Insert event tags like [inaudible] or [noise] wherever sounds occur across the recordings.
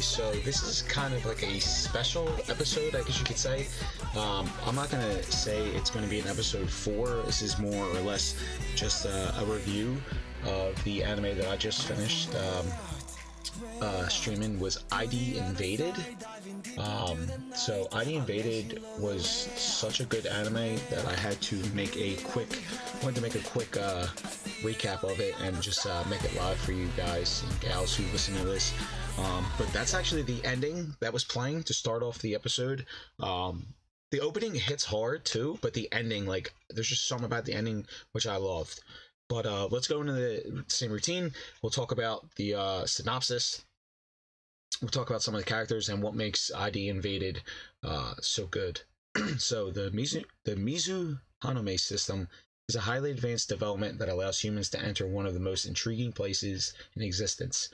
so this is kind of like a special episode, I guess you could say. Um, I'm not gonna say it's gonna be an episode 4, this is more or less just a, a review of the anime that I just finished. Um, uh, streaming was ID Invaded. Um, so ID Invaded was such a good anime that I had to make a quick, wanted to make a quick uh, recap of it and just uh, make it live for you guys and gals who listen to this. Um, but that's actually the ending that was playing to start off the episode. Um, the opening hits hard too, but the ending, like, there's just something about the ending which I loved. But uh, let's go into the same routine. We'll talk about the uh, synopsis. We'll talk about some of the characters and what makes ID Invaded uh, so good. [clears throat] so the Mizu the Mizu Hanome system is a highly advanced development that allows humans to enter one of the most intriguing places in existence,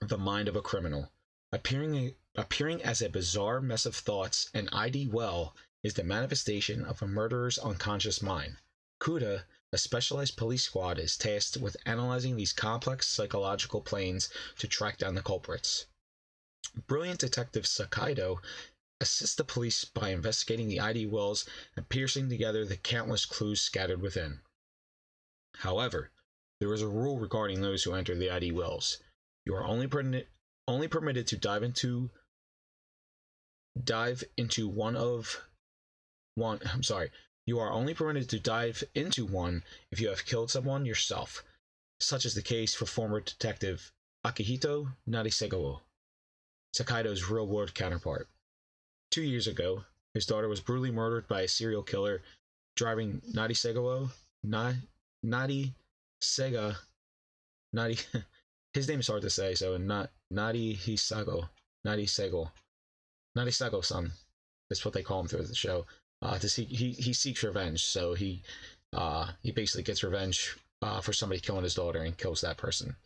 the mind of a criminal. Appearing appearing as a bizarre mess of thoughts, and ID Well is the manifestation of a murderer's unconscious mind. Kura, a specialized police squad, is tasked with analyzing these complex psychological planes to track down the culprits. Brilliant detective Sakaido assists the police by investigating the ID wells and piercing together the countless clues scattered within. However, there is a rule regarding those who enter the ID wells. You are only permitted only permitted to dive into dive into one of one I'm sorry. You are only permitted to dive into one if you have killed someone yourself, such is the case for former detective Akihito Narisegawa, Sakaido's real world counterpart. Two years ago, his daughter was brutally murdered by a serial killer driving Narisegawa, Na, Nari Sega, Nari, [laughs] his name is hard to say, so not Nari Hisago, Nari Sego, Nari Sago san. That's what they call him through the show. Uh, to seek, he he seeks revenge, so he uh, he basically gets revenge uh, for somebody killing his daughter and kills that person.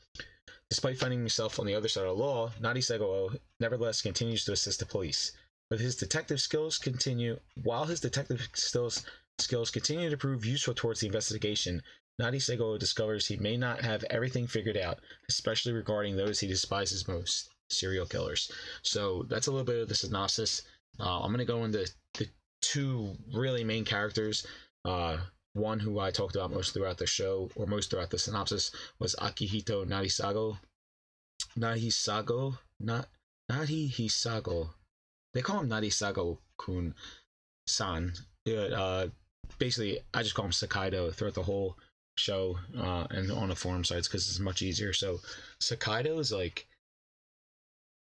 Despite finding himself on the other side of the law, Nari Sego nevertheless continues to assist the police. But his detective skills continue while his detective skills skills continue to prove useful towards the investigation. Nari Sego discovers he may not have everything figured out, especially regarding those he despises most, serial killers. So that's a little bit of the synopsis. Uh, I'm gonna go into the two really main characters. Uh, one who I talked about most throughout the show, or most throughout the synopsis, was Akihito Narisago. Narisago? Not Narihisago. They call him Narisago Kun San. Uh, basically, I just call him Sakaido throughout the whole show uh, and on the forum sites because it's much easier. So Sakaido is like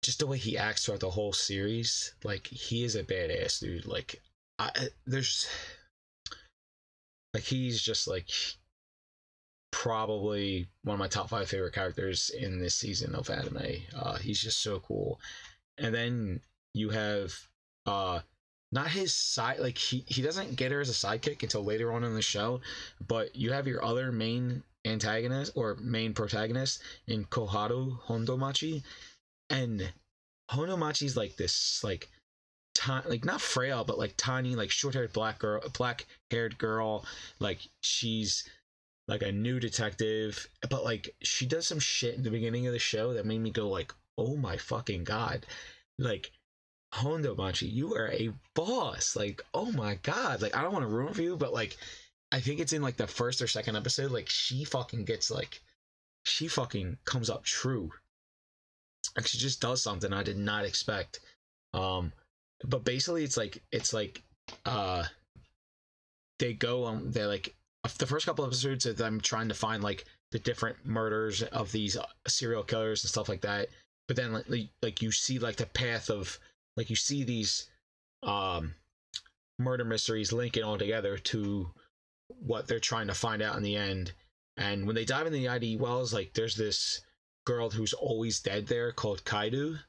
just the way he acts throughout the whole series. Like he is a badass dude. Like I there's like he's just like probably one of my top five favorite characters in this season of anime. Uh, he's just so cool. And then you have uh not his side like he he doesn't get her as a sidekick until later on in the show, but you have your other main antagonist or main protagonist in Koharu Hondomachi, and Hondomachi's like this like tiny like not frail but like tiny like short-haired black girl black haired girl like she's like a new detective but like she does some shit in the beginning of the show that made me go like oh my fucking god. Like Hondo Machi, you are a boss. Like, oh my god. Like, I don't want to ruin for you, but like, I think it's in like the first or second episode. Like, she fucking gets like, she fucking comes up true. Like, she just does something I did not expect. Um, but basically, it's like, it's like, uh, they go on. They're like the first couple episodes of them trying to find like the different murders of these serial killers and stuff like that. But then, like, like you see like the path of like you see these um murder mysteries linking all together to what they're trying to find out in the end. And when they dive in the id wells like there's this girl who's always dead there called kaidu.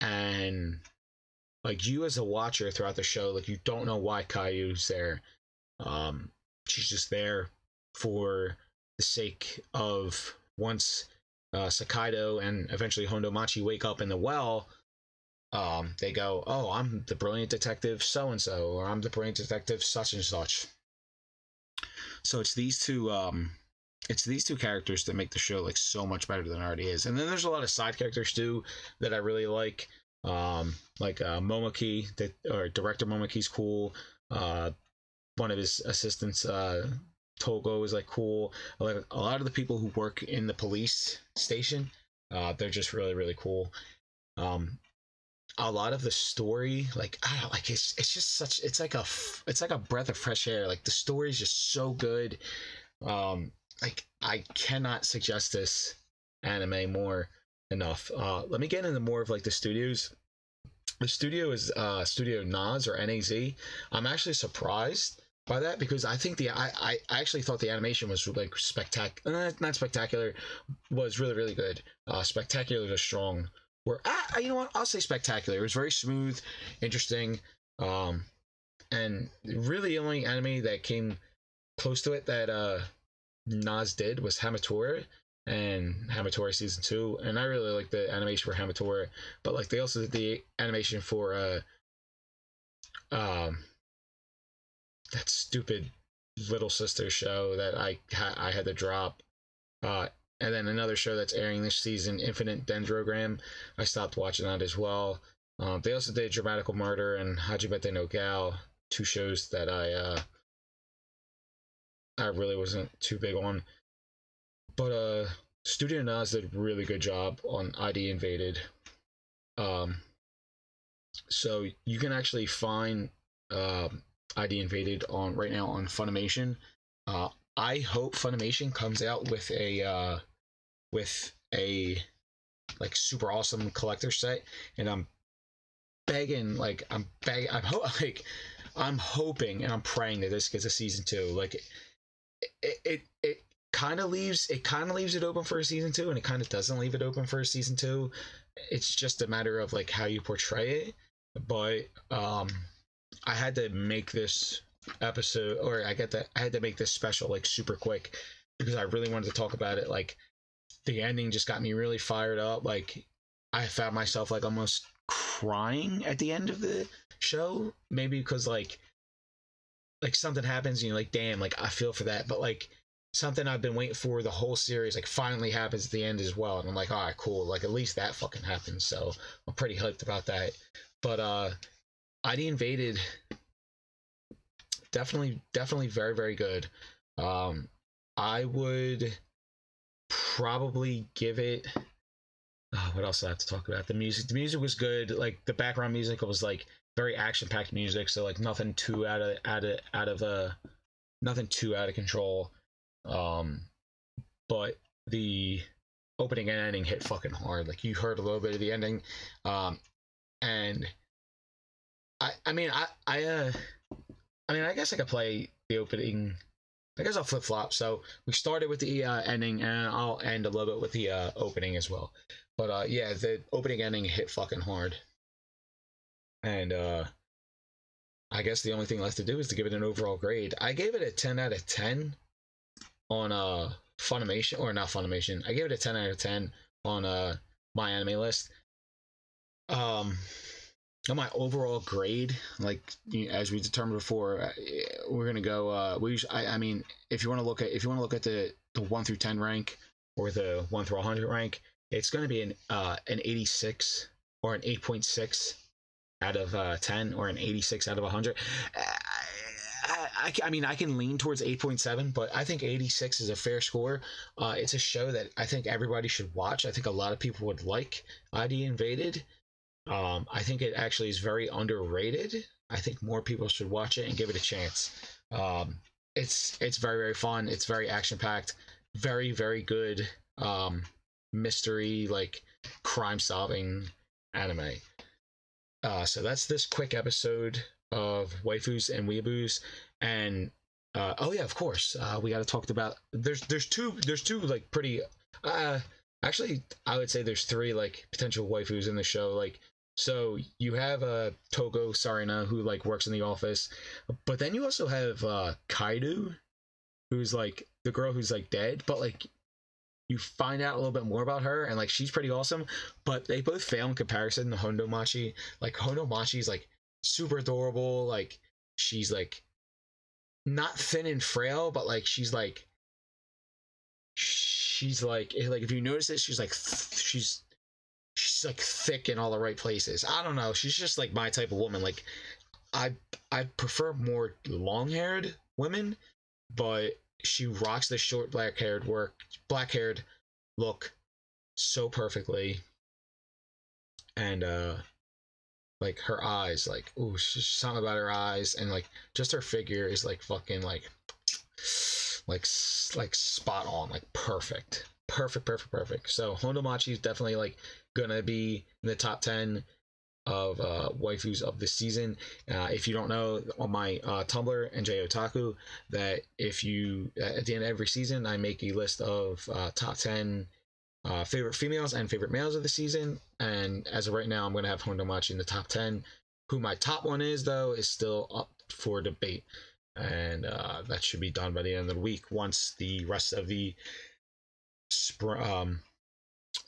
And like you as a watcher throughout the show like you don't know why kaidu's there. Um she's just there for the sake of once uh, Sakaido and eventually Hondomachi wake up in the well, um, they go, "Oh, I'm the brilliant detective so and so," or "I'm the brilliant detective such and such." So it's these two, um, it's these two characters that make the show like so much better than it already is. And then there's a lot of side characters too that I really like, um, like uh, Momoki, that or director Momoki's cool. Uh, one of his assistants, uh, Togo, is like cool. Like a lot of the people who work in the police station, uh, they're just really really cool. Um, a lot of the story like I don't like it's it's just such it's like a it's like a breath of fresh air. Like the story is just so good. Um like I cannot suggest this anime more enough. Uh let me get into more of like the studios. The studio is uh studio Naz or NAZ I'm actually surprised by that because I think the I I actually thought the animation was like spectacular not spectacular was really really good. Uh spectacular to strong were ah, you know what I'll say spectacular. It was very smooth, interesting, um, and really the only anime that came close to it that uh Nas did was Hamatora and Hamatora season two, and I really like the animation for Hamatora, but like they also did the animation for uh um that stupid little sister show that I ha- I had to drop. Uh, and then another show that's airing this season, Infinite Dendrogram. I stopped watching that as well. Um, they also did Dramatical Murder and Hajimete no Gal, two shows that I uh, I really wasn't too big on. But uh, Studio Naz did a really good job on ID Invaded. Um, so you can actually find uh, ID Invaded on right now on Funimation. Uh, I hope Funimation comes out with a uh, with a like super awesome collector set, and I'm begging, like I'm begging, I'm ho- [laughs] like I'm hoping and I'm praying that this gets a season two. Like it, it, it, it kind of leaves it kind of leaves it open for a season two, and it kind of doesn't leave it open for a season two. It's just a matter of like how you portray it. But um, I had to make this episode, or I get that I had to make this special like super quick because I really wanted to talk about it. Like the ending just got me really fired up. Like I found myself like almost crying at the end of the show. Maybe because like like something happens and you're like, damn, like I feel for that. But like something I've been waiting for the whole series like finally happens at the end as well. And I'm like, all right, cool. Like at least that fucking happens. So I'm pretty hyped about that. But uh ID invaded definitely definitely very, very good. Um I would probably give it. Oh, what else do I have to talk about? The music. The music was good. Like the background music was like very action packed music. So like nothing too out of out of out of uh nothing too out of control. Um, but the opening and ending hit fucking hard. Like you heard a little bit of the ending, um, and I I mean I I uh I mean I guess I could play the opening I guess I'll flip flop. So we started with the uh, ending, and I'll end a little bit with the uh, opening as well. But uh, yeah, the opening ending hit fucking hard, and uh, I guess the only thing left to do is to give it an overall grade. I gave it a ten out of ten on uh Funimation or not Funimation. I gave it a ten out of ten on uh my anime list. Um, my overall grade, like as we determined before, uh, we're gonna go. Uh, we, I, I mean, if you want to look at if you want to look at the the one through ten rank or the one through hundred rank, it's gonna be an uh an eighty six or an eight point six out of uh, ten or an eighty six out of hundred. I, I, I, mean, I can lean towards 8.7, but I think 86 is a fair score. Uh, it's a show that I think everybody should watch. I think a lot of people would like ID Invaded. Um, I think it actually is very underrated. I think more people should watch it and give it a chance. Um, it's it's very very fun. It's very action packed. Very very good um, mystery like crime solving anime. Uh, so that's this quick episode of waifus and weeaboos and uh, oh yeah of course uh, we got to talk about there's there's two there's two like pretty uh actually i would say there's three like potential waifus in the show like so you have uh togo sarina who like works in the office but then you also have uh kaido who's like the girl who's like dead but like you find out a little bit more about her, and like she's pretty awesome. But they both fail in comparison to Hondo Machi. Like Hondo Machi is like super adorable. Like she's like not thin and frail, but like she's like she's like like if you notice it, she's like she's she's like thick in all the right places. I don't know. She's just like my type of woman. Like I I prefer more long haired women, but she rocks the short black haired work black haired look so perfectly. And uh like her eyes, like ooh, something about her eyes and like just her figure is like fucking like like like spot on, like perfect. Perfect, perfect, perfect. So Hondo Machi is definitely like gonna be in the top ten of uh, waifus of the season. Uh, if you don't know, on my uh, Tumblr and Otaku, that if you at the end of every season, I make a list of uh, top ten uh, favorite females and favorite males of the season. And as of right now, I'm to have Hondo Machi in the top ten. Who my top one is, though, is still up for debate, and uh, that should be done by the end of the week once the rest of the spr- um,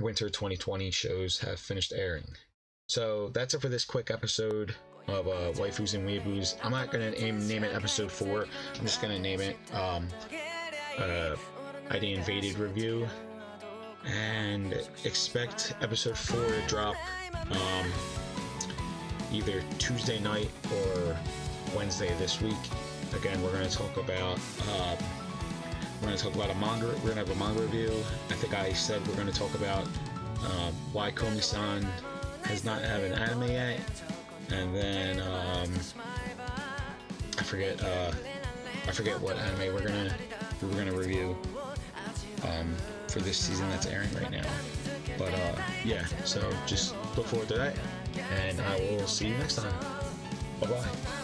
winter 2020 shows have finished airing. So that's it for this quick episode of uh, Waifus and Weeaboos. I'm not gonna name, name it episode four. I'm just gonna name it um, uh, ID Invaded review, and expect episode four to drop um, either Tuesday night or Wednesday this week. Again, we're gonna talk about. Uh, we're going to talk about a manga. We're going to have a manga review. I think I said we're going to talk about um, why Komi-san has not had an anime yet, and then um, I forget. Uh, I forget what anime we're gonna we're gonna review um, for this season that's airing right now. But uh, yeah, so just look forward to that, and I will see you next time. Bye bye.